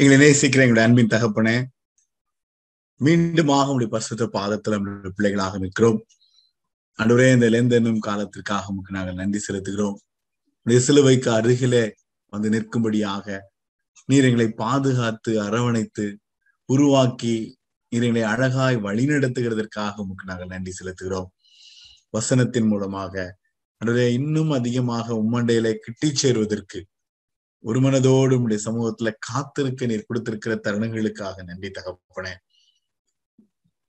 எங்களை நேசிக்கிற எங்களுடைய அன்பின் தகப்பனே மீண்டுமாக உங்களுடைய பரிசுத்த பாதத்துல நம்முடைய பிள்ளைகளாக நிற்கிறோம். அன்றுவரே இந்த லெந்தென்னும் காலத்திற்காக உமக்கு நாங்கள் நன்றி செலுத்துகிறோம். உடைய சிலுவைக்கு அருகிலே வந்து நிற்கும்படியாக நீர் எங்களை பாதுகாத்து அரவணைத்து உருவாக்கி நீர் எங்களை அழகாய் வழிநடத்துகிறதற்காக உமக்கு நாங்கள் நன்றி செலுத்துகிறோம். வசனத்தின் மூலமாக அன்றுவரே இன்னும் அதிகமாக உம்மண்டையிலே கிட்டி சேருவதற்கு ஒரு மனதோடு சமூகத்துல காத்திருக்க நீர் கொடுத்திருக்கிற தருணங்களுக்காக நன்றி தகப்பனே.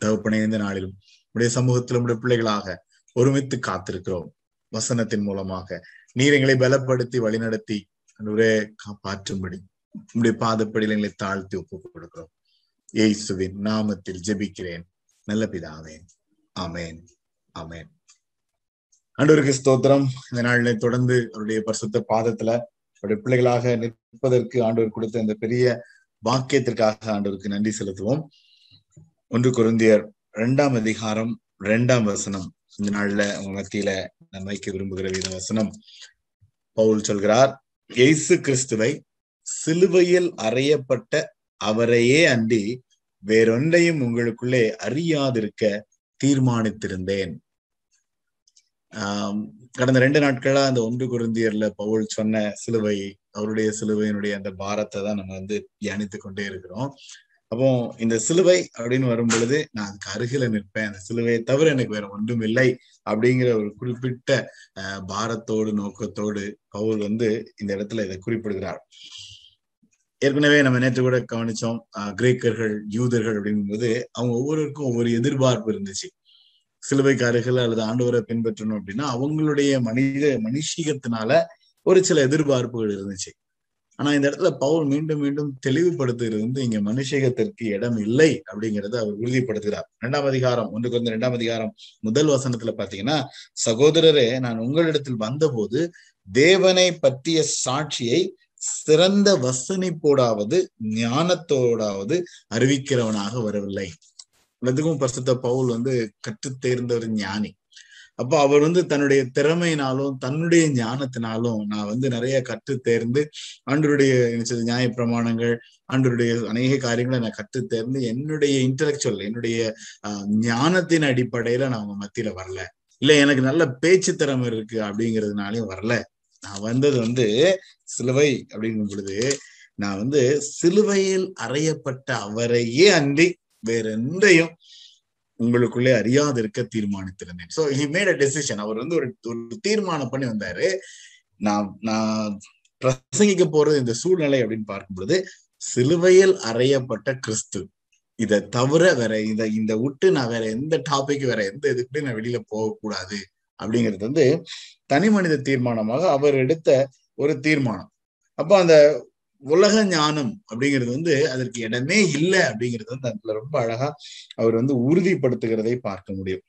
தகப்பனே இந்த நாளிலும் உடைய சமூகத்துல உடைய பிள்ளைகளாக ஒருமித்து காத்திருக்கிறோம். வசனத்தின் மூலமாக நீர் எங்களை பலப்படுத்தி வழிநடத்தி ஒரே காப்பாற்றும்படி உடைய பாதப்படியில் எங்களை தாழ்த்தி ஒப்பு கொடுக்கிறோம். ஏசுவின் நாமத்தில் ஜெபிக்கிறேன். நல்ல பிதாவே. ஆமேன். ஆமேன். அன்றவருக்கு ஸ்தோத்திரம். இந்த நாளில தொடர்ந்து அவருடைய பரிசுத்த பாதத்துல அவருடைய பிள்ளைகளாக நிற்பதற்கு ஆண்டவர் கொடுத்த இந்த பெரிய வாக்கியத்திற்காக ஆண்டவருக்கு நன்றி செலுத்துவோம். ஒன்று குருந்தியர் இரண்டாம் அதிகாரம் இரண்டாம் வசனம். இந்த நாள்ல உங்க மத்தியில நான் வைக்க விரும்புகிற வித வசனம். பவுல் சொல்கிறார் இயேசு கிறிஸ்துவை சிலுவையில் அறையப்பட்ட அவரையே அண்டி வேறொன்றையும் உங்களுக்குள்ளே அறியாதிருக்க தீர்மானித்திருந்தேன். கடந்த ரெண்டு நாட்களா அந்த ஒன்று குருந்தியர்ல பவுல் சொன்ன சிலுவை அவருடைய சிலுவையினுடைய அந்த பாரத்தை தான் நம்ம வந்து தியானித்து கொண்டே இருக்கிறோம். அப்போ இந்த சிலுவை அப்படின்னு வரும் பொழுது நான் அதுக்கு அருகில நிற்பேன். அந்த சிலுவையை தவிர எனக்கு வேற ஒன்றும் இல்லை அப்படிங்கிற ஒரு குறிப்பிட்ட பாரத்தோடு நோக்கத்தோடு பவுல் வந்து இந்த இடத்துல இதை குறிப்பிடுகிறார். ஏற்கனவே நம்ம நேற்று கூட கவனிச்சோம் கிரேக்கர்கள் யூதர்கள் அப்படிங்கும்போது அவங்க ஒவ்வொருவருக்கும் ஒவ்வொரு எதிர்பார்ப்பு இருந்துச்சு. சிலுவைக்காரர்கள் அல்லது ஆண்டவரை பின்பற்றணும் அப்படின்னா அவங்களுடைய மனித மனுஷீகத்தினால ஒரு சில எதிர்பார்ப்புகள் இருந்துச்சு. ஆனா இந்த இடத்துல பவுல் மீண்டும் மீண்டும் தெளிவுபடுத்துகிறது வந்து இங்க மனுஷகத்திற்கு இடம் இல்லை அப்படிங்கறத அவர் உறுதிப்படுத்துகிறார். இரண்டாம் அதிகாரம் ஒன்றுக்கு வந்து இரண்டாம் அதிகாரம் முதல் வசனத்துல பாத்தீங்கன்னா சகோதரரே நான் உங்களிடத்தில் வந்தபோது தேவனை பற்றிய சாட்சியை சிறந்த வசனிப்போடாவது ஞானத்தோடாவது அறிவிக்கிறவனாக வரவில்லை. எல்லாத்துக்கும் பரிசுத்த பவுல் வந்து கற்று தேர்ந்த ஒரு ஞானி. அப்போ அவர் வந்து தன்னுடைய திறமையினாலும் தன்னுடைய ஞானத்தினாலும் நான் வந்து நிறைய கற்று தேர்ந்து ஆண்டருடைய நியாய பிரமாணங்கள் ஆண்டருடைய அநேக காரியங்களை நான் கற்று தேர்ந்து என்னுடைய இன்டலெக்சுவல் என்னுடைய ஞானத்தின் அடிப்படையில நான் அவங்க மத்தியில வரல. இல்ல எனக்கு நல்ல பேச்சு திறமை இருக்கு அப்படிங்கிறதுனாலையும் வரல. நான் வந்தது வந்து சிலுவை அப்படிங்கும் பொழுது நான் வந்து சிலுவையில் அறையப்பட்ட அவரையே அன்றி வேற எந்தையும் உங்களுக்குள்ளே அறியாது இருக்க தீர்மானித்திருந்தேன். So he made a decision அவர் வந்து ஒரு ஒரு தீர்மானம் பண்ணி வந்தாரு. நான் நான் பிரசங்கிக்க போறது இந்த சூழ்நிலை அப்படின்னு பார்க்கும் பொழுது சிலுவையில் அறையப்பட்ட கிறிஸ்து. இதை தவிர வேற இத இந்த விட்டு நான் வேற எந்த டாபிக் வேற எந்த இதுக்கு நான் வெளியில போகக்கூடாது அப்படிங்கிறது வந்து தனி மனித தீர்மானமாக அவர் எடுத்த ஒரு தீர்மானம். அப்போ அந்த உலக ஞானம் அப்படிங்கிறது வந்து அதற்கு இடமே இல்லை அப்படிங்கிறது வந்து அதுல ரொம்ப அழகா அவர் வந்து உறுதிப்படுத்துகிறதை பார்க்க முடியும்.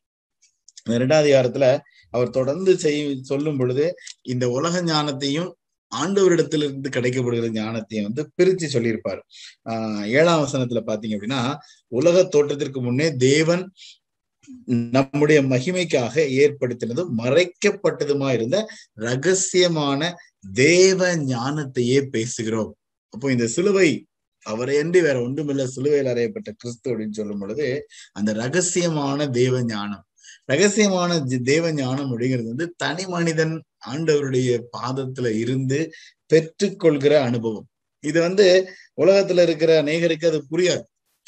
இரண்டாவது அதிகாரத்துல அவர் தொடர்ந்து செய் சொல்லும் பொழுது இந்த உலக ஞானத்தையும் ஆண்டவரிடத்திலிருந்து கிடைக்கப்படுகிற ஞானத்தையும் வந்து பிரிச்சு சொல்லியிருப்பார். ஆஹ் ஏழாம் வசனத்துல பாத்தீங்க அப்படின்னா உலக தோற்றத்திற்கு முன்னே தேவன் நம்முடைய மகிமைக்காக ஏற்படுத்தினதும் மறைக்கப்பட்டதுமா இருந்த ரகசியமான தேவ ஞானத்தையே பேசுகிறோம். அப்போ இந்த சிலுவை அவரை அன்றி வேற ஒன்றுமில்ல சிலுவையில் அறையப்பட்ட கிறிஸ்து அப்படின்னு சொல்லும் பொழுது அந்த ரகசியமான தேவ ஞானம் ரகசியமான தேவ ஞானம் அப்படிங்கிறது வந்து தனி மனிதன் ஆண்டவருடைய பாதத்துல இருந்து பெற்றுக்கொள்கிற அனுபவம். இது வந்து உலகத்துல இருக்கிற அநேகருக்கு அது புரியாது.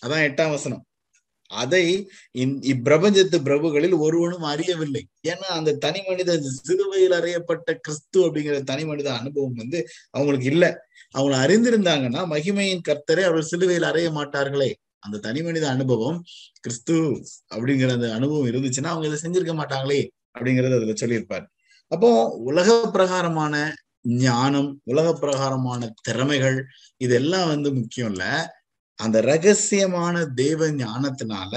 அதான் எட்டாம் வசனம். அதை இப்பிரபஞ்சத்து பிரபுகளில் ஒருவனும் அறியவில்லை. ஏன்னா அந்த தனி மனித சிலுவையில் அறையப்பட்ட கிறிஸ்து அப்படிங்கிற தனி மனித அனுபவம் வந்து அவங்களுக்கு இல்லை. அவங்களை அறிந்திருந்தாங்கன்னா மகிமையின் கர்த்தரை அவர்கள் சிலுவையில் அறைய மாட்டார்களே. அந்த தனி மனித அனுபவம் கிறிஸ்து அப்படிங்கிற அந்த அனுபவம் இருந்துச்சுன்னா அவங்க இதை செஞ்சிருக்க மாட்டாங்களே அப்படிங்கறது அதுல சொல்லியிருப்பார். அப்போ உலக பிரகாரமான ஞானம் உலக பிரகாரமான திறமைகள் இதெல்லாம் வந்து முக்கியம் இல்லை. அந்த ரகசியமான தேவ ஞானத்தினால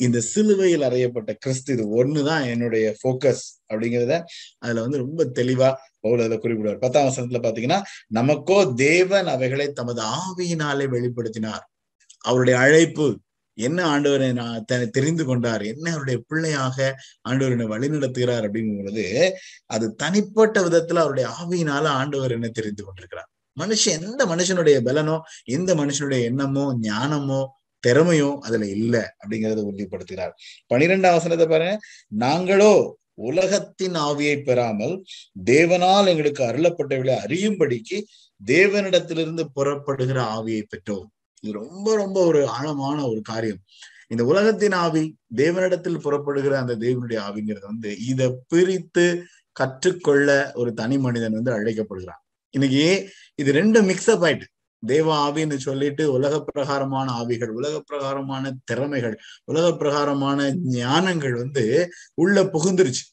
இந்த சிலுவையில் அறையப்பட்ட கிறிஸ்து இது ஒண்ணுதான் என்னுடைய போக்கஸ் அப்படிங்கிறத அதுல வந்து ரொம்ப தெளிவா பவுல் அதில் குறிப்பிடுவார். பத்தாம் வசனத்துல பாத்தீங்கன்னா நமக்கோ தேவன் அவைகளை தமது ஆவியினாலே வெளிப்படுத்தினார். அவருடைய அழைப்பு என்ன ஆண்டவரை நான் தெரிந்து கொண்டார்? என்ன அவருடைய பிள்ளையாக ஆண்டவர் என்னை வழிநடத்துகிறார்? அப்படிங்கும் பொழுது அது தனிப்பட்ட விதத்துல அவருடைய ஆவியினால ஆண்டவர் என்ன தெரிந்து கொண்டிருக்கிறார். மனுஷன் எந்த மனுஷனுடைய பலனோ எந்த மனுஷனுடைய எண்ணமோ ஞானமோ திறமையோ அதுல இல்ல அப்படிங்கறத உறுதிப்படுத்துகிறார். பனிரெண்டாம் வசனத்தை பாருங்க. நாங்களோ உலகத்தின் ஆவியை பெறாமல் தேவனால் எங்களுக்கு அருளப்பட்டவர்களை அறியும்படிக்கு தேவனிடத்திலிருந்து புறப்படுகிற ஆவியை பெற்றோம். இது ரொம்ப ரொம்ப ஒரு ஆழமான ஒரு காரியம். இந்த உலகத்தின் ஆவி தேவனிடத்தில் புறப்படுகிற அந்த தேவனுடைய ஆவிங்கிறது வந்து இதை பிரித்து கற்றுக்கொள்ள ஒரு தனி மனிதன் வந்து அழைக்கப்படுகிறான். இன்னைக்கு இது ரெண்டும் மிக்சப் ஆயிட்டு. தேவ ஆவின்னு சொல்லிட்டு உலக பிரகாரமான ஆவிகள் உலக பிரகாரமான திறமைகள் உலக பிரகாரமான ஞானங்கள் வந்து உள்ள புகுந்துருச்சு.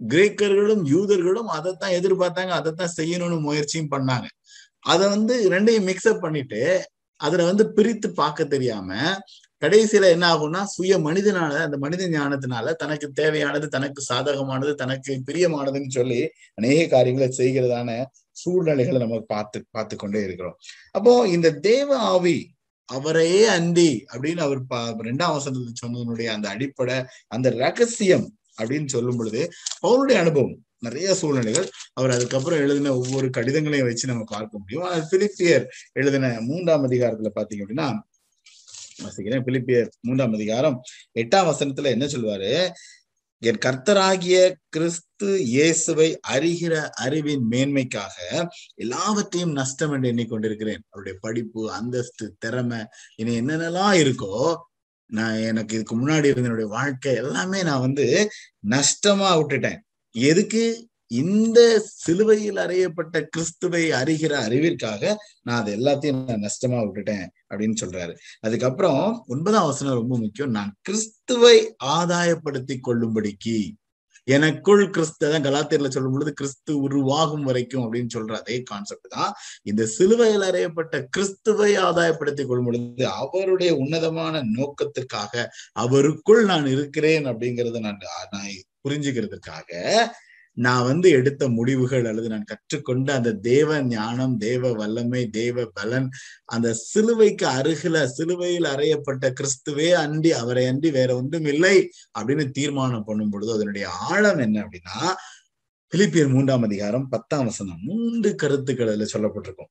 கிரேக்கர்களும் யூதர்களும் அதைத்தான் எதிர்பார்த்தாங்க அதைத்தான் செய்யணும்னு முயற்சியும் பண்ணாங்க. அதை வந்து ரெண்டையும் மிக்சப் பண்ணிட்டு அதுல வந்து பிரித்து பார்க்க தெரியாம கடைசியில என்ன ஆகும்னா சுய மனிதனால அந்த மனித ஞானத்தினால தனக்கு தேவையானது தனக்கு சாதகமானது தனக்கு பிரியமானதுன்னு சொல்லி அநேக காரியங்களை செய்கிறதான சூழ்நிலைகளை நம்ம பார்த்து பார்த்து கொண்டே இருக்கிறோம். அப்போ இந்த தேவ ஆவி அவரையே அந்தி அப்படின்னு அவர் ரெண்டாம் வசனத்துல சொன்னதனுடைய அந்த அடிப்படை அந்த ரகசியம் அப்படின்னு சொல்லும் பொழுது அவருடைய அனுபவம் நிறைய சூழ்நிலைகள் அவர் அதுக்கப்புறம் எழுதின ஒவ்வொரு கடிதங்களையும் வச்சு நம்ம பார்க்க முடியும். ஆனால் பிலிப்பியர் எழுதின மூன்றாம் அதிகாரத்துல பாத்தீங்க அப்படின்னா வாசிக்கிறேன். பிலிப்பியர் மூன்றாம் அதிகாரம் எட்டாம் வசனத்துல என்ன சொல்லுவாரு என் கர்த்தராகிய கிறிஸ்து இயேசுவை அறிகிற அறிவின் மேன்மைக்காக எல்லாவற்றையும் நஷ்டம் என்று எண்ணிக்கொண்டிருக்கிறேன். அவருடைய படிப்பு அந்தஸ்து திறமை இனி என்னென்னலாம் இருக்கோ நான் எனக்கு இதுக்கு முன்னாடி இருந்த என்னுடைய வாழ்க்கை எல்லாமே நான் வந்து நஷ்டமா விட்டுட்டேன். எதுக்கு? இந்த சிலுவையில் அறையப்பட்ட கிறிஸ்துவை அறிகிற அறிவிற்காக நான் அது எல்லாத்தையும் நான் நஷ்டமா விட்டுட்டேன் அப்படின்னு சொல்றாரு. அதுக்கப்புறம் ஒன்பதாம் வசனம் ரொம்ப முக்கியம். நான் கிறிஸ்துவை ஆதாயப்படுத்தி கொள்ளும்படிக்கு எனக்குள் கிறிஸ்து தான் கலாத்தியர்ல சொல்லும் பொழுது கிறிஸ்து உருவாகும் வரைக்கும் அப்படின்னு சொல்ற அதே கான்செப்ட் தான். இந்த சிலுவையில் அறையப்பட்ட கிறிஸ்துவை ஆதாயப்படுத்திக் கொள்ளும் பொழுது அவருடைய உன்னதமான நோக்கத்துக்காக அவருக்குள் நான் இருக்கிறேன் அப்படிங்கறத நான் நான் புரிஞ்சுக்கிறதுக்காக நான் வந்து எடுத்த முடிவுகள் அல்லது நான் கற்றுக்கொண்ட அந்த தேவ ஞானம் தேவ வல்லமை தேவ பலன் அந்த சிலுவைக்கு அருகில சிலுவையில் அறையப்பட்ட கிறிஸ்துவே அன்றி அவரை அன்றி வேற ஒன்றும் இல்லை அப்படின்னு தீர்மானம் பண்ணும் பொழுது அதனுடைய ஆழம் என்ன அப்படின்னா பிலிப்பியர் மூன்றாம் அதிகாரம் பத்தாம் வசனம் மூன்று கருத்துக்கள் அதுல சொல்லப்பட்டிருக்கும்.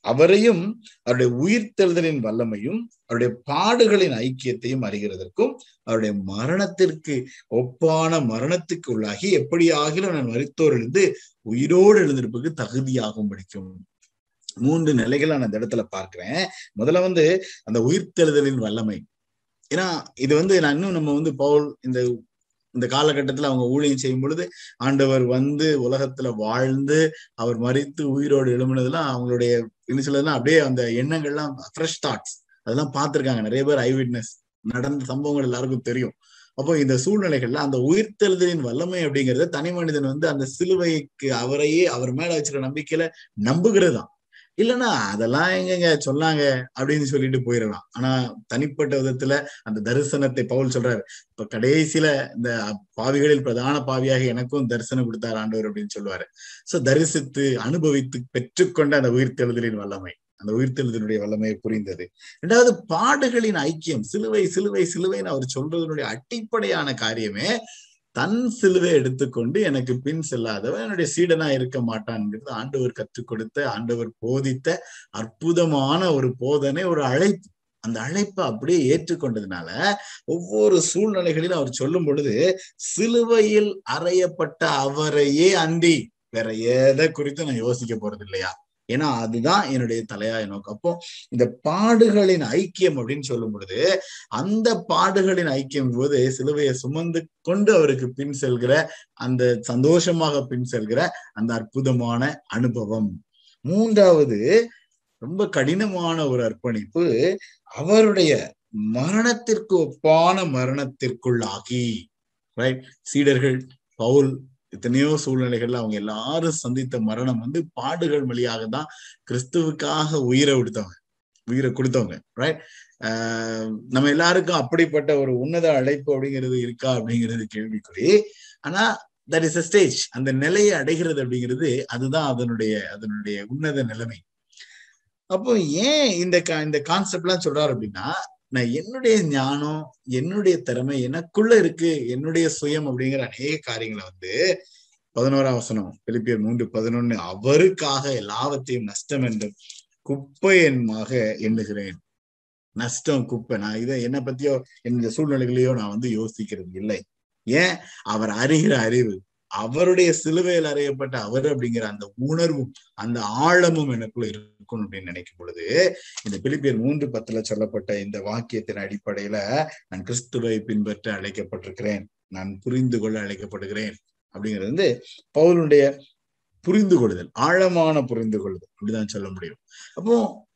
அவரையும் அவருடைய உயிர்த்தெழுதலின் வல்லமையும் அவருடைய பாடுகளின் ஐக்கியத்தையும் அறிகிறதற்கும் அவருடைய மரணத்திற்கு ஒப்பான மரணத்துக்கு உள்ளாகி எப்படி ஆகிலும் நான் மறித்தோர் உயிரோடு எழுந்திருப்புக்கு தகுதியாகும் படிக்கும் மூன்று நிலைகளை நான் அந்த இடத்துல பார்க்கிறேன். முதல்ல வந்து அந்த உயிர்த்தெழுதலின் வல்லமை. ஏன்னா இது வந்து நான் இன்னும் நம்ம வந்து பவுல் இந்த இந்த காலகட்டத்துல அவங்க ஊழியம் செய்யும் பொழுது ஆண்டவர் வந்து உலகத்துல வாழ்ந்து அவர் மறித்து உயிரோடு எழுமினதுலாம் அவங்களுடைய இனிஷியலாம் அப்படியே அந்த எண்ணங்கள்லாம் ஃப்ரெஷ் தாட்ஸ் அதெல்லாம் பார்த்திருக்காங்க. நிறைய பேர் ஐ விட்னஸ் நடந்த சம்பவங்கள் எல்லாருக்கும் தெரியும். அப்போ இந்த சூழ்நிலைகள்ல அந்த உயிர்த்தெழுதலின் வல்லமை அப்படிங்கறத தனி மனிதன் வந்து அந்த சிலுவைக்கு அவரையே அவர் மேல வச்சிருக்க நம்பிக்கையில நம்புகிறது தான் இல்லைன்னா அதெல்லாம் எங்கங்க சொன்னாங்க அப்படின்னு சொல்லிட்டு போயிடலாம். ஆனா தனிப்பட்ட விதத்துல அந்த தரிசனத்தை பவுல் சொல்றாரு. இப்ப கடைசியில இந்த பாவிகளில் பிரதான பாவியாக எனக்கும் தரிசனம் கொடுத்தார் ஆண்டவர் அப்படின்னு சொல்லுவாரு. சோ தரிசித்து அனுபவித்து பெற்றுக்கொண்ட அந்த உயிர்த்தெழுதலின் வல்லமை. அந்த உயிர்த்தெழுதலுடைய வல்லமையை புரிந்தது. ரெண்டாவது பாடுகளின் ஐக்கியம். சிலுவை சிலுவை சிலுவைன்னு அவர் சொல்றதனுடைய அடிப்படையான காரியமே தன் சிலுவை எடுத்துக்கொண்டு எனக்கு பின் செல்லாதவன் என்னுடைய சீடனா இருக்க மாட்டான்ங்கிறது ஆண்டவர் கற்றுக் கொடுத்த ஆண்டவர் போதித்த அற்புதமான ஒரு போதனை ஒரு அழைப்பு. அந்த அழைப்பை அப்படியே ஏற்றுக்கொண்டதுனால ஒவ்வொரு சூழ்நிலைகளிலும் அவர் சொல்லும் பொழுது சிலுவையில் அறையப்பட்ட அவரையே அண்டி. வேற எதை குறித்து நான் யோசிக்க போறது இல்லையா ஏன்னா அதுதான் என்னுடைய தலையாய நோக்கம். அப்போ இந்த பாடுகளின் ஐக்கியம் அப்படின்னு சொல்லும் பொழுது அந்த பாடுகளின் ஐக்கியம் போது சிலுவையை சுமந்து கொண்டு அவருக்கு பின் செல்கிற அந்த சந்தோஷமாக பின் செல்கிற அந்த அற்புதமான அனுபவம். மூன்றாவது ரொம்ப கடினமான ஒரு அர்ப்பணிப்பு அவருடைய மரணத்திற்கு ஒப்பான மரணத்திற்குள்ளாகி ரைட் சீடர்கள் பவுல் எத்தனையோ சூழ்நிலைகள்ல அவங்க எல்லாரும் சந்தித்த மரணம் வந்து பாடுகள் வழியாக தான் கிறிஸ்துவுக்காக உயிரை கொடுத்தவங்க. உயிரை கொடுத்தவங்க ரைட் நம்ம எல்லாருக்கும் அப்படிப்பட்ட ஒரு உன்னத அழைப்பு அப்படிங்கிறது இருக்கா அப்படிங்கிறது கேள்விக்குறி. ஆனா தட் இஸ் அ ஸ்டேஜ் அந்த நிலையை அடைகிறது அப்படிங்கிறது அதுதான் அதனுடைய அதனுடைய உன்னத நிலைமை. அப்போ ஏன் இந்த இந்த கான்செப்ட் எல்லாம் சொல்றாரு அப்படின்னா நான் என்னுடைய ஞானம் என்னுடைய திறமை எனக்குள்ள இருக்கு என்னுடைய சுயம் அப்படிங்கிற அநேக காரியங்களை வந்து பதினோராம் வசனம் பிலிப்பியர் மூன்று பதினொன்னு அவருக்காக எல்லாவற்றையும் நஷ்டம் என்று குப்பை என்மாக எண்ணுகிறேன். நஷ்டம் குப்பை. நான் இதை என்னை பத்தியோ என்னுடைய சூழ்நிலைகளையோ நான் வந்து யோசிக்கிறது இல்லை. ஏன்? அவர் அறிகிற அறிவு. அவருடைய சிலுவையில் அறையப்பட்ட அவர் அப்படிங்கிற அந்த உணர்வும் அந்த ஆழமும் எனக்குள்ள இருக்கும் அப்படின்னு நினைக்கும் பொழுது இந்த பிலிப்பியர் மூன்று பத்துல சொல்லப்பட்ட இந்த வாக்கியத்தின் அடிப்படையில நான் கிறிஸ்துவை பின்பற்ற அழைக்கப்பட்டிருக்கிறேன் நான் புரிந்து கொள்ள அழைக்கப்படுகிறேன் அப்படிங்கிறது வந்து பவுலுடைய புரிந்து கொள்ளுதல் ஆழமான புரிந்து கொள்ளுதல் அப்படிதான் சொல்ல முடியும். அப்போ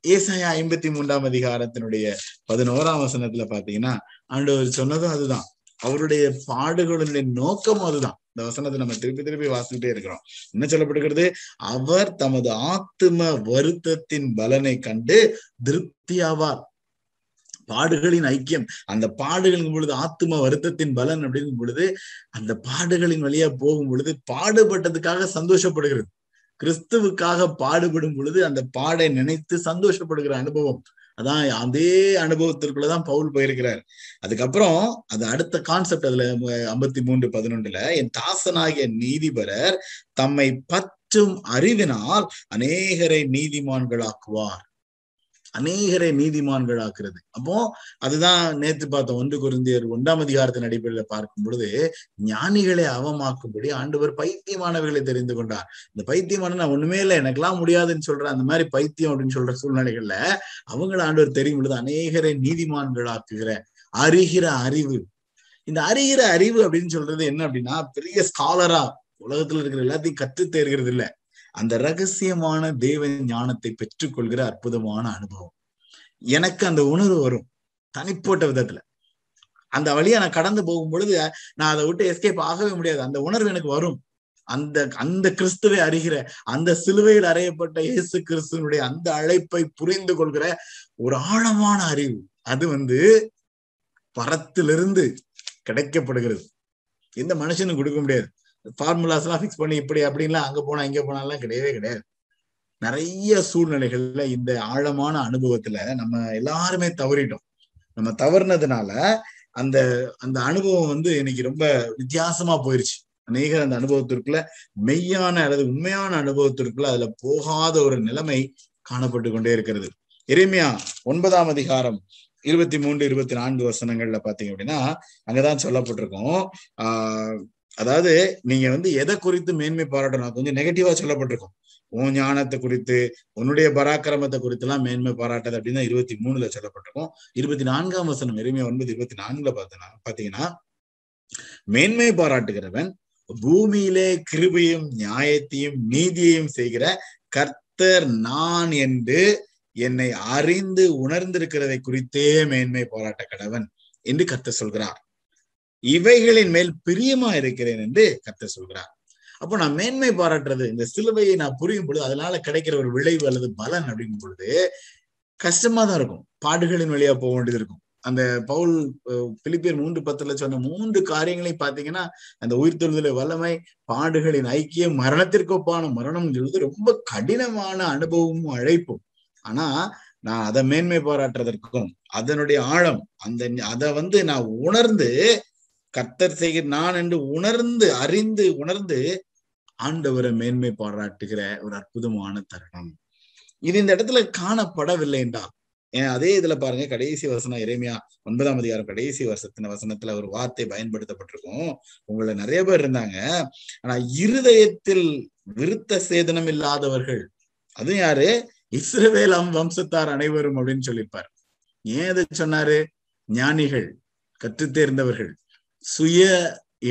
ஏசாயா ஐம்பத்தி மூன்றாம் அதிகாரத்தினுடைய பதினோராம் வசனத்துல பாத்தீங்கன்னா ஆண்டவர் சொன்னதும் அதுதான். அவருடைய பாடுகளின் நோக்கம் அதுதான். இந்த வசனத்தை நம்ம திருப்பி திருப்பி வாசிக்கிட்டே இருக்கிறோம். என்ன சொல்லப்படுகிறது? அவர் தமது ஆத்தும வருத்தத்தின் பலனை கண்டு திருப்தி ஆவார் பாடுகளின் ஐக்கியம். அந்த பாடுகளின் பொழுது ஆத்தும வருத்தத்தின் பலன் அப்படிங்கும் பொழுது அந்த பாடுகளின் வழியா போகும் பொழுது பாடுபட்டதுக்காக சந்தோஷப்படுகிறது. கிறிஸ்துவுக்காக பாடுபடும் பொழுது அந்த பாடை நினைத்து சந்தோஷப்படுகிற அனுபவம் அதான் அதே அனுபவத்திற்குள்ளதான் பவுல் போயிருக்கிறார். அதுக்கப்புறம் அது அடுத்த கான்செப்ட் அதுல ஐம்பத்தி மூன்று பதினொன்றுல என் தாசனாகிய நீதிபரர் தம்மை பற்றும் அறிவினால் அநேகரை நீதிமான்களாக்குவார். அநேகரை நீதிமான்களாக்குறது. அப்போ அதுதான் நேத்து பார்த்தோம் ஒன்று குருந்தியர் ஒன்றாம் அதிகாரத்தின் அடிப்படையில பார்க்கும் பொழுது ஞானிகளை அவமாக்கும்படி ஆண்டவர் பைத்தியமானவர்களை தெரிந்து கொண்டார். இந்த பைத்தியமான நான் ஒண்ணுமே இல்லை எனக்கெல்லாம் முடியாதுன்னு சொல்ற அந்த மாதிரி பைத்தியம் அப்படின்னு சொல்ற சூழ்நிலைகள்ல அவங்கள ஆண்டவர் தெரியும் பொழுது அநேகரை நீதிமான்களாக்குகிற அறிகிற அறிவு. இந்த அறிகிற அறிவு அப்படின்னு சொல்றது என்ன அப்படின்னா பெரிய ஸ்காலரா உலகத்துல இருக்கிற எல்லாத்தையும் கற்று தேர்கிறது இல்லை அந்த ரகசியமான தேவ ஞானத்தை பெற்றுக்கொள்கிற அற்புதமான அனுபவம். எனக்கு அந்த உணர்வு வரும் தனிப்பட்ட விதத்துல. அந்த வழியா நான் கடந்து போகும் பொழுது நான் அதை விட்டு எஸ்கேப் ஆகவே முடியாது. அந்த உணர்வு எனக்கு வரும். அந்த அந்த கிறிஸ்துவை அறிகிற அந்த சிலுவையில் அறையப்பட்ட இயேசு கிறிஸ்துவனுடைய அந்த அழைப்பை புரிந்து கொள்கிற ஒரு ஆழமான அறிவு அது வந்து பரத்திலிருந்து கிடைக்கப்படுகிறது. எந்த மனுஷனும் கொடுக்க முடியாது. ஃபார்முலாஸ் எல்லாம் ஃபிக்ஸ் பண்ணி இப்படி அப்படின்லாம் அங்க போனா இங்க போனாலாம் கிடையவே கிடையாது. நிறைய சூழ்நிலைகள்ல இந்த ஆழமான அனுபவத்துல நம்ம எல்லாருமே தவறிட்டோம். நம்ம தவறுனதுனால அந்த அந்த அனுபவம் வந்து இன்னைக்கு ரொம்ப வித்தியாசமா போயிருச்சு. அநேகர் அந்த அனுபவத்திற்குள்ள மெய்யான அல்லது உண்மையான அனுபவத்திற்குள்ள அதுல போகாத ஒரு நிலைமை காணப்பட்டு கொண்டே இருக்கிறது. எளிமையா ஒன்பதாம் அதிகாரம் இருபத்தி மூன்று இருபத்தி நான்கு வசனங்கள்ல பாத்தீங்க அப்படின்னா அங்கதான் சொல்லப்பட்டிருக்கோம். ஆஹ் அதாவது நீங்க வந்து எதை குறித்து மேன்மை பாராட்டணும்? கொஞ்சம் நெகட்டிவா சொல்லப்பட்டிருக்கும். உன் ஞானத்தை குறித்து உன்னுடைய பராக்கிரமத்தை குறித்து எல்லாம் மேன்மை பாராட்டது அப்படின்னு தான் இருபத்தி மூணுல சொல்லப்பட்டிருக்கும். இருபத்தி நான்காம் வசனம் எருமையா ஒன்பது இருபத்தி நான்குல பார்த்தனா பாத்தீங்கன்னா மேன்மை பாராட்டுகிறவன் பூமியிலே கிருபையும் நியாயத்தையும் நீதியையும் செய்கிற கர்த்தர் நான் என்று என்னை அறிந்து உணர்ந்திருக்கிறதை குறித்தே மேன்மை பாராட்ட கடவன் என்று கர்த்தர் சொல்கிறார். இவைகளின் மேல் பிரியமா இருக்கிறேன் என்று கத்த சொல்கிறார். அப்போ நான் மேன்மை பாராட்டுறது இந்த சிலுவையை நான் புரியும் பொழுது அதனால கிடைக்கிற ஒரு விளைவு அல்லது பலன் அப்படிங்கும் பொழுது கஷ்டமா தான் இருக்கும். பாடுகளின் வழியா போக வேண்டியது இருக்கும். அந்த பவுல் பிலிப்பியர் மூன்று பத்துல சொன்ன மூன்று காரியங்களையும் பாத்தீங்கன்னா அந்த உயிர்த்தெழுதலை வல்லமை பாடுகளின் ஐக்கியம் மரணத்திற்கு ஒப்பான மரணம் சொல்றது ரொம்ப கடினமான அனுபவமும் அழைப்பும். ஆனா நான் அதை மேன்மை பாராட்டுறதற்கும் அதனுடைய ஆழம் அந்த அதை வந்து நான் உணர்ந்து கத்தர் செய்கிற நான் என்று உணர்ந்து அறிந்து உணர்ந்து ஆண்டவரை மேன்மை பாராட்டுகிற ஒரு அற்புதமான தருணம். இது இந்த இடத்துல காணப்படவில்லை என்றால் ஏன் அதே இதுல பாருங்க கடைசி வசனம் இறைமையா ஒன்பதாம் அதிகாரம் கடைசி வருஷத்தின வசனத்துல ஒரு வார்த்தை பயன்படுத்தப்பட்டிருக்கும். உங்களை நிறைய பேர் இருந்தாங்க. ஆனா இருதயத்தில் விருத்த சேதனம் இல்லாதவர்கள் அதுவும் யாரு? இஸ்ரவேல் வம்சத்தார் அனைவரும் அப்படின்னு சொல்லியிருப்பார் ஏன் அதை சொன்னாரு? ஞானிகள் கற்றுத்தேர்ந்தவர்கள். சுய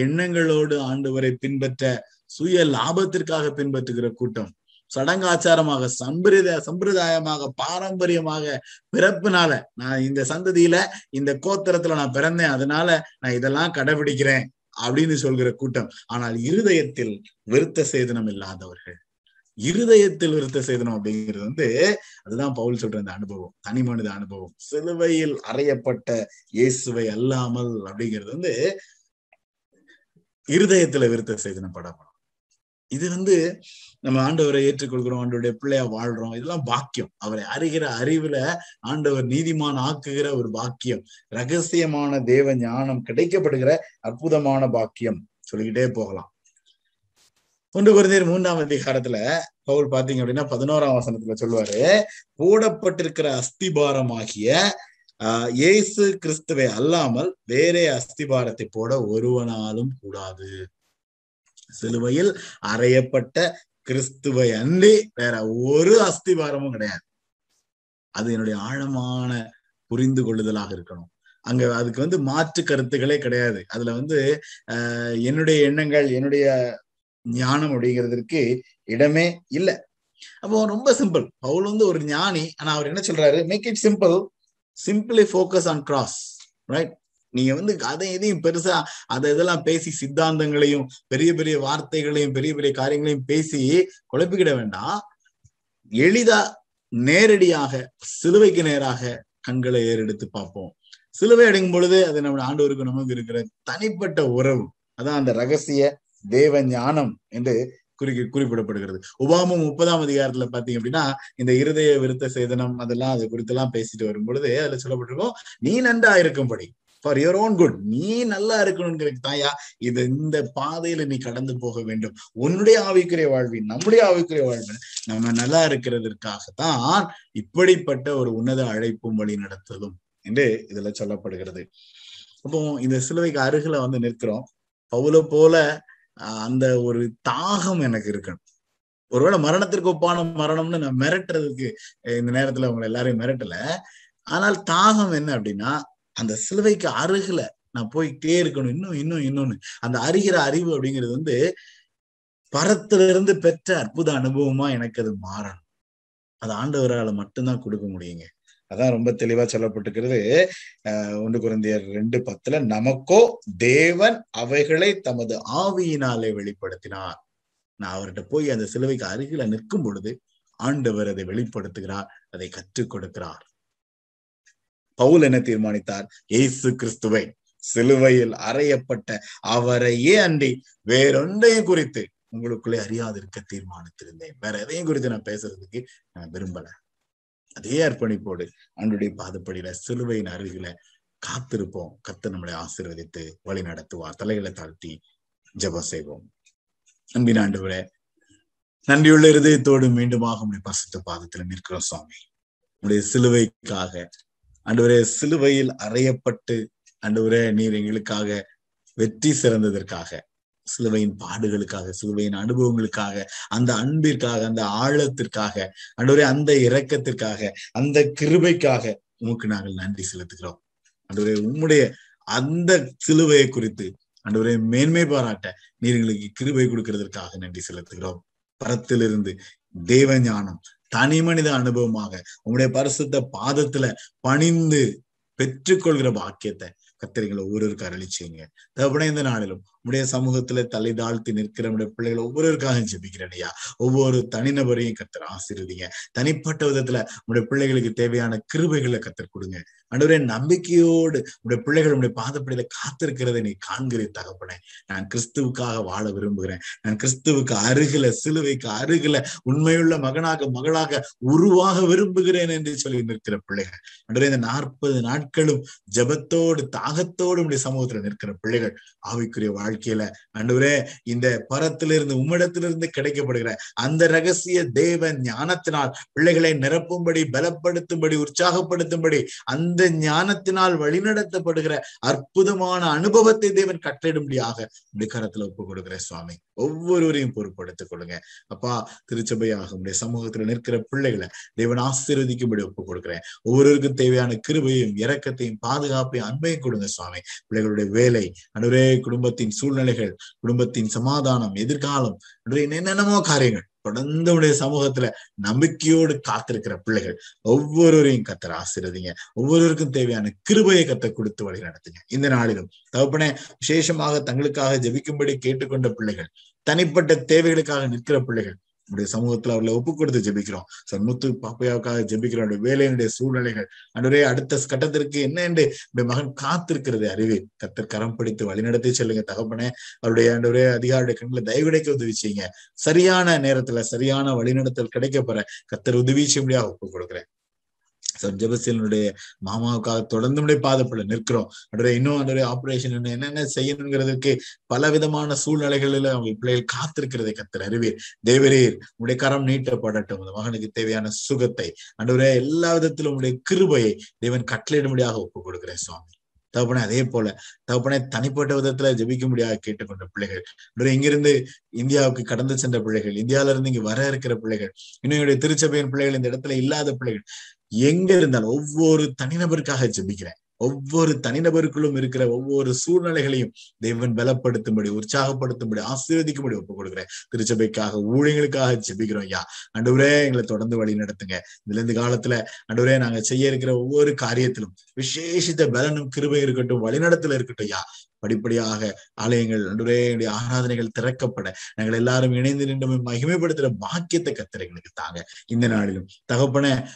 எண்ணங்களோடு ஆண்டவரை பின்பற்ற சுய லாபத்திற்காக பின்பற்றுகிற கூட்டம் சடங்காச்சாரமாக சம்பிரதாய சம்பிரதாயமாக பாரம்பரியமாக பிறப்புனால நான் இந்த சந்ததியில இந்த கோத்திரத்துல நான் பிறந்தேன் அதனால நான் இதெல்லாம் கடைபிடிக்கிறேன் அப்படின்னு சொல்கிற கூட்டம். ஆனால் இருதயத்தில் விருத்த சேதனம் இல்லாதவர்கள். இருதயத்தில் விருத்த சேதனம் அப்படிங்கிறது வந்து அதுதான் பவுல் சொல்ற அந்த அனுபவம். தனி மனித அனுபவம். சிலுவையில் அறையப்பட்ட இயேசுவை அல்லாமல் அப்படிங்கிறது வந்து இருதயத்துல விருத்த சேதனம் படப்படும். இது வந்து நம்ம ஆண்டவரை ஏற்றுக்கொள்கிறோம் ஆண்டவருடைய பிள்ளையா வாழ்றோம். இதெல்லாம் பாக்கியம். அவரை அறிகிற அறிவுல ஆண்டவர் நீதிமான் ஆக்குகிற ஒரு பாக்கியம். ரகசியமான தேவ ஞானம் கிடைக்கப்படுகிற அற்புதமான பாக்கியம். சொல்லிக்கிட்டே போகலாம். ஒன்று குருந்தீர் மூன்றாம் அதிகாரத்துல பவுல் பாத்தீங்க அப்படின்னா பதினோராம் வசனத்துல சொல்லுவாரு போடப்பட்டிருக்கிற அஸ்திபாரமாகிய ஆஹ் இயேசு கிறிஸ்துவை அல்லாமல் வேறே அஸ்திபாரத்தை போட ஒருவனாலும் கூடாது. சிலுவையில் அறையப்பட்ட கிறிஸ்துவை அன்றி வேற ஒரு அஸ்திபாரமும் கிடையாது. அது என்னுடைய ஆழமான புரிந்து கொள்ளுதலாக இருக்கணும். அங்க அதுக்கு வந்து மாற்று கருத்துக்களே கிடையாது. அதுல வந்து ஆஹ் என்னுடைய எண்ணங்கள் என்னுடைய ஞானம் அப்படிங்கிறதுக்கு இடமே இல்லை. அப்போ ரொம்ப சிம்பிள் பவுல் வந்து ஒரு ஞானி. ஆனா அவர் என்ன சொல்றாரு? Make it simple simply focus on cross right நீங்க வந்து அதை எதையும் பெருசா அதை இதெல்லாம் பேசி சித்தாந்தங்களையும் பெரிய பெரிய வார்த்தைகளையும் பெரிய பெரிய காரியங்களையும் பேசி குழப்பிக்கிட வேண்டாம். எளிதா நேரடியாக சிலுவைக்கு நேராக கண்களை ஏறெடுத்து பார்ப்போம். சிலுவை அடையும் பொழுது அது நம்ம ஆண்டவருக்கு நமக்கு இருக்கிற தனிப்பட்ட உறவு. அதான் அந்த ரகசிய தேவ ஞானம் என்று குறி குறிப்பிடப்படுகிறது. உபாமும் முப்பதாம் அதிகாரத்துல பாத்தீங்க அப்படின்னா இந்த இருதய விருத்த சேதனம் அதெல்லாம் அது குறித்தெல்லாம் பேசிட்டு வரும் பொழுது அதுல சொல்லப்பட்டிருக்கோம் நீ நன்றா இருக்கும்படி ஃபார் யுவர் ஓன் குட் நீ நல்லா இருக்கணுங்கிறது தாயா இது இந்த பாதையில நீ கடந்து போக வேண்டும். உன்னுடைய ஆவிக்குரிய வாழ்வின் நம்முடைய ஆவிக்குரிய வாழ்வின் நம்ம நல்லா இருக்கிறதற்காகத்தான் இப்படிப்பட்ட ஒரு உன்னத அழைப்பும் வழி நடத்ததும் என்று இதுல சொல்லப்படுகிறது. அப்போ இந்த சிலுவைக்கு அருகில வந்து நிற்கிறோம். பவுல போல அந்த ஒரு தாகம் எனக்கு இருக்கணும். ஒருவேளை மரணத்திற்கு ஒப்பான மரணம்னு நான் மிரட்டுறதுக்கு இந்த நேரத்துல உங்களை எல்லாரையும் மிரட்டல. ஆனால் தாகம் என்ன அப்படின்னா அந்த சிலுவைக்கு அருகில நான் போய்கிட்டே இருக்கணும். இன்னும் இன்னும் இன்னொன்னு. அந்த அறிகிற அறிவு அப்படிங்கிறது வந்து பரத்துல இருந்து பெற்ற அற்புத அனுபவமா எனக்கு அது மாறணும். அது ஆண்டவரால் மட்டும்தான் கொடுக்க முடியுங்க. அதான் ரொம்ப தெளிவா சொல்லப்பட்டிருக்கிறது. ஒன்று குழந்தையர் ரெண்டு பத்துல நமக்கோ தேவன் அவைகளை தமது ஆவியினாலே வெளிப்படுத்தினார். நான் அவர்கிட்ட போய் அந்த சிலுவைக்கு அருகில நிற்கும் பொழுது ஆண்டவர் அதை வெளிப்படுத்துகிறார் அதை கற்றுக் கொடுக்கிறார். பவுல் என்ன தீர்மானித்தார்? இயேசு கிறிஸ்துவை சிலுவையில் அறையப்பட்ட அவரையே அன்றி வேறொன்றையும் குறித்து உங்களுக்குள்ளே அறியாதிருக்க தீர்மானித்திருந்தேன். வேற எதையும் குறித்து நான் பேசுறதுக்கு நான் விரும்பல. அதே அர்ப்பணிப்போடு அன்றைய பாதப்படியில சிலுவையின் அருகில காத்திருப்போம். கத்து நம்மளை ஆசீர்வதித்து வழி நடத்துவார். தலைகளை தாழ்த்தி ஜபம் செய்வோம். அன்பின் ஆண்டவரே நன்றியுள்ள இருதயத்தோடு மீண்டுமாக உடைய பசுத்த பாதத்துல நிற்கிறோம் சுவாமி. உடைய சிலுவைக்காக. அன்றுவரே சிலுவையில் அறையப்பட்டு அன்றுவரே நீர் எங்களுக்காக வெற்றி சிறந்ததற்காக. சிலுவையின் பாடுகளுக்காக சிலுவையின் அனுபவங்களுக்காக அந்த அன்பிற்காக அந்த ஆழத்திற்காக அன்றுவரே அந்த இரக்கத்திற்காக அந்த கிருபைக்காக உமக்கு நாங்கள் நன்றி செலுத்துகிறோம். அன்றுவரே உம்முடைய அந்த சிலுவையை குறித்து அன்றுவரே மேன்மை பாராட்ட நீர் எங்களுக்கு கிருபை கொடுக்கிறதற்காக நன்றி செலுத்துகிறோம். பரத்திலிருந்து தேவ ஞானம் தனி மனித அனுபவமாக உங்களுடைய பரிசுத்த பாதத்துல பணிந்து பெற்றுக்கொள்கிற பாக்கியத்தை கத்திரிகளை ஒவ்வொருவருக்கு அருளி செய்யுங்க. தகப்பனே இந்த நாளிலும் உடைய சமூகத்துல தலை தாழ்த்தி நிற்கிற நம்முடைய பிள்ளைகள் ஒவ்வொருவருக்காக ஜெபிக்கிறேன் ஐயா. ஒவ்வொரு தனிநபரையும் கத்தர் ஆசிரியங்க தனிப்பட்ட விதத்துல உடைய பிள்ளைகளுக்கு தேவையான கிருபைகளை கத்தர் கொடுங்க. அன்றுவரே நம்பிக்கையோடு உடைய பிள்ளைகள் உடைய பாதப்படியில காத்திருக்கிறதை நீ காண்கிறே தகப்பனே. நான் கிறிஸ்துவுக்காக வாழ விரும்புகிறேன். நான் கிறிஸ்துவுக்கு அருகில சிலுவைக்கு அருகில உண்மையுள்ள மகனாக மகளாக உருவாக விரும்புகிறேன் என்று சொல்லி நிற்கிற பிள்ளைகள். அன்றுவரே இந்த நாற்பது நாட்களும் ஜபத்தோடு தாகத்தோடு உடைய சமூகத்துல நிற்கிற பிள்ளைகள் ஆவிக்குரிய வாழ்க்கையில. அன்றுவரே இந்த பரத்திலிருந்து உம்மிடத்திலிருந்து கிடைக்கப்படுகிற அந்த ரகசிய தேவ ஞானத்தினால் பிள்ளைகளை நிரப்பும்படி பலப்படுத்தும்படி உற்சாகப்படுத்தும்படி அந்த ஞானத்தினால் வழிநடத்தப்படுகிற அற்புதமான அனுபவத்தை தேவன் கட்டளிடும்படியாக இப்படி கரத்துல ஒப்பு கொடுக்கிற சுவாமி. ஒவ்வொருவரையும் பொறுப்படுத்திக் கொள்ளுங்க அப்பா திருச்சபையாக உடைய சமூகத்துல நிற்கிற பிள்ளைகளை தேவன் ஆசீர்வதிக்கும்படி ஒப்பு கொடுக்குறேன். ஒவ்வொருவருக்கும் தேவையான கிருபையும் இறக்கத்தையும் பாதுகாப்பையும் அன்பையும் கொடுங்க சுவாமி. பிள்ளைகளுடைய வேலை அன்றுவரே குடும்பத்தின் சூழ்நிலைகள் குடும்பத்தின் சமாதானம் எதிர்காலம் என்னென்னமோ காரியங்கள் தொடர்ந்து உடைய சமூகத்துல நம்பிக்கையோடு காத்திருக்கிற பிள்ளைகள் ஒவ்வொருவரையும் கத்தர் ஆசிரியதிங்க ஒவ்வொருவருக்கும் தேவையான கிருபையை கத்த கொடுத்து வழி நடத்துங்க. இந்த நாளிலும் தகப்பனே விசேஷமாக தங்களுக்காக ஜெபிக்கும்படி கேட்டுக்கொண்ட பிள்ளைகள் தனிப்பட்ட தேவைகளுக்காக நிற்கிற பிள்ளைகள் நம்முடைய சமூகத்துல அவர்களை ஒப்பு கொடுத்து ஜெபிக்கிறோம். சார் முத்து பாப்பையாவுக்காக ஜெபிக்கிறோம் வேலையினுடைய சூழ்நிலைகள் அன்றைய அடுத்த கட்டத்திற்கு என்ன என்று மகன் காத்திருக்கிறது அறிவு. கத்தர் கரம் பிடித்து வழிநடத்தி செல்லுங்க தகப்பனே. அவருடைய அன்றைய அதிகாரியுடைய கண்களை தயவிடைக்க உதவி செய்யுங்க சரியான நேரத்துல சரியான வழிநடத்தல் கிடைக்க பெற கத்தர் உதவி செய்ய ஒப்பு கொடுக்குறேன் ஜபசீலனுடைய மாமாவுக்காக தொடர்ந்து நம்முடைய பாதப்பட நிற்கிறோம். அன்றைய இன்னும் அந்த ஆபரேஷன் என்னென்ன செய்யணுங்கிறதுக்கு பல விதமான சூழ்நிலைகளில் அவங்க பிள்ளைகள் காத்திருக்கிறதை கத்தர் அறிவீர். தேவரீர் உடைய கரம் நீட்டப்படட்டும். அந்த மகனுக்கு தேவையான சுகத்தை அன்றுவரே எல்லா விதத்திலும் உடைய கிருபையை தேவன் கட்டளையிடும்படியாக ஒப்புக் கொடுக்கிறேன் சுவாமி. தகப்பனே அதே போல தகப்பனே தனிப்பட்ட விதத்துல ஜபிக்க முடியாத கேட்டுக்கொண்ட பிள்ளைகள். இங்கிருந்து இந்தியாவுக்கு கடந்து சென்ற பிள்ளைகள் இந்தியாவில இருந்து இங்க வர இருக்கிற பிள்ளைகள் இன்னும் என்னுடைய திருச்சபையின் பிள்ளைகள் இந்த இடத்துல இல்லாத பிள்ளைகள் எங்க இருந்தாலும் ஒவ்வொரு தனிநபருக்காக ஜெபிக்கிறேன். ஒவ்வொரு தனிநபருக்குள்ளும் இருக்கிற ஒவ்வொரு சூழ்நிலைகளையும் தெய்வன் பலப்படுத்தும்படி உற்சாகப்படுத்தும்படி ஆசீர்வதிக்கும்படி ஒப்புக் கொடுக்குறேன். திருச்சபைக்காக ஊழியங்களுக்காக ஜெபிக்கிறோம் ஐயா. அண்டவரே எங்களை தொடர்ந்து வழி நடத்துங்க. இதுல காலத்துல அண்டவரே நாங்க செய்ய இருக்கிற ஒவ்வொரு காரியத்திலும் விசேஷித்த பலனும் கிருபை இருக்கட்டும் வழிநடத்துல இருக்கட்டும் ஐயா. படிப்படியாக ஆலயங்கள் அன்றுரே ஆராதனைகள் திறக்கப்பட நாங்கள் எல்லாரும் இணைந்து நின்று மகிமைப்படுத்துற பாக்கியத்தை கத்திரைகளுக்கு தாங்க. இந்த நாளிலும் தகப்பன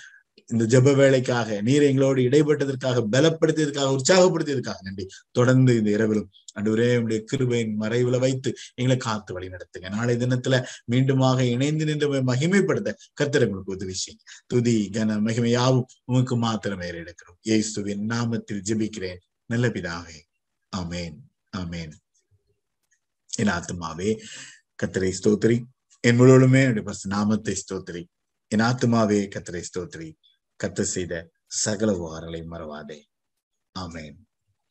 இந்த ஜப வேலைக்காக நீர் எங்களோடு இடைப்பட்டதற்காக பலப்படுத்தியதற்காக உற்சாகப்படுத்தியதற்காக நன்றி. தொடர்ந்து இந்த இரவிலும் அன்றுவரே உடைய கிருபையின் மறைவுல வைத்து எங்களை காத்து வழி நடத்துங்க. நாளை தினத்துல மீண்டுமாக இணைந்து நின்று மகிமைப்படுத்த கர்த்தர் உங்களுக்கு உதவி செய்யுங்க. துதி கன மகிமையாவும் உமக்கு மாத்திரமே எடுக்கிறோம் இயேசுவின் நாமத்தில் ஜெபிக்கிறேன். நல்ல பிதாவே அமேன் அமேன் என் ஆத்மாவே கத்தரை ஸ்தோத்திரி. என் முழுவதுமே நாமத்தை ஸ்தோத்திரி. என் ஆத்மாவே கத்தரை ஸ்தோத்திரி. கத்த செய்த சகல உபகாரங்களை மறவாதே. ஆமேன்.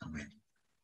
ஆமேன்.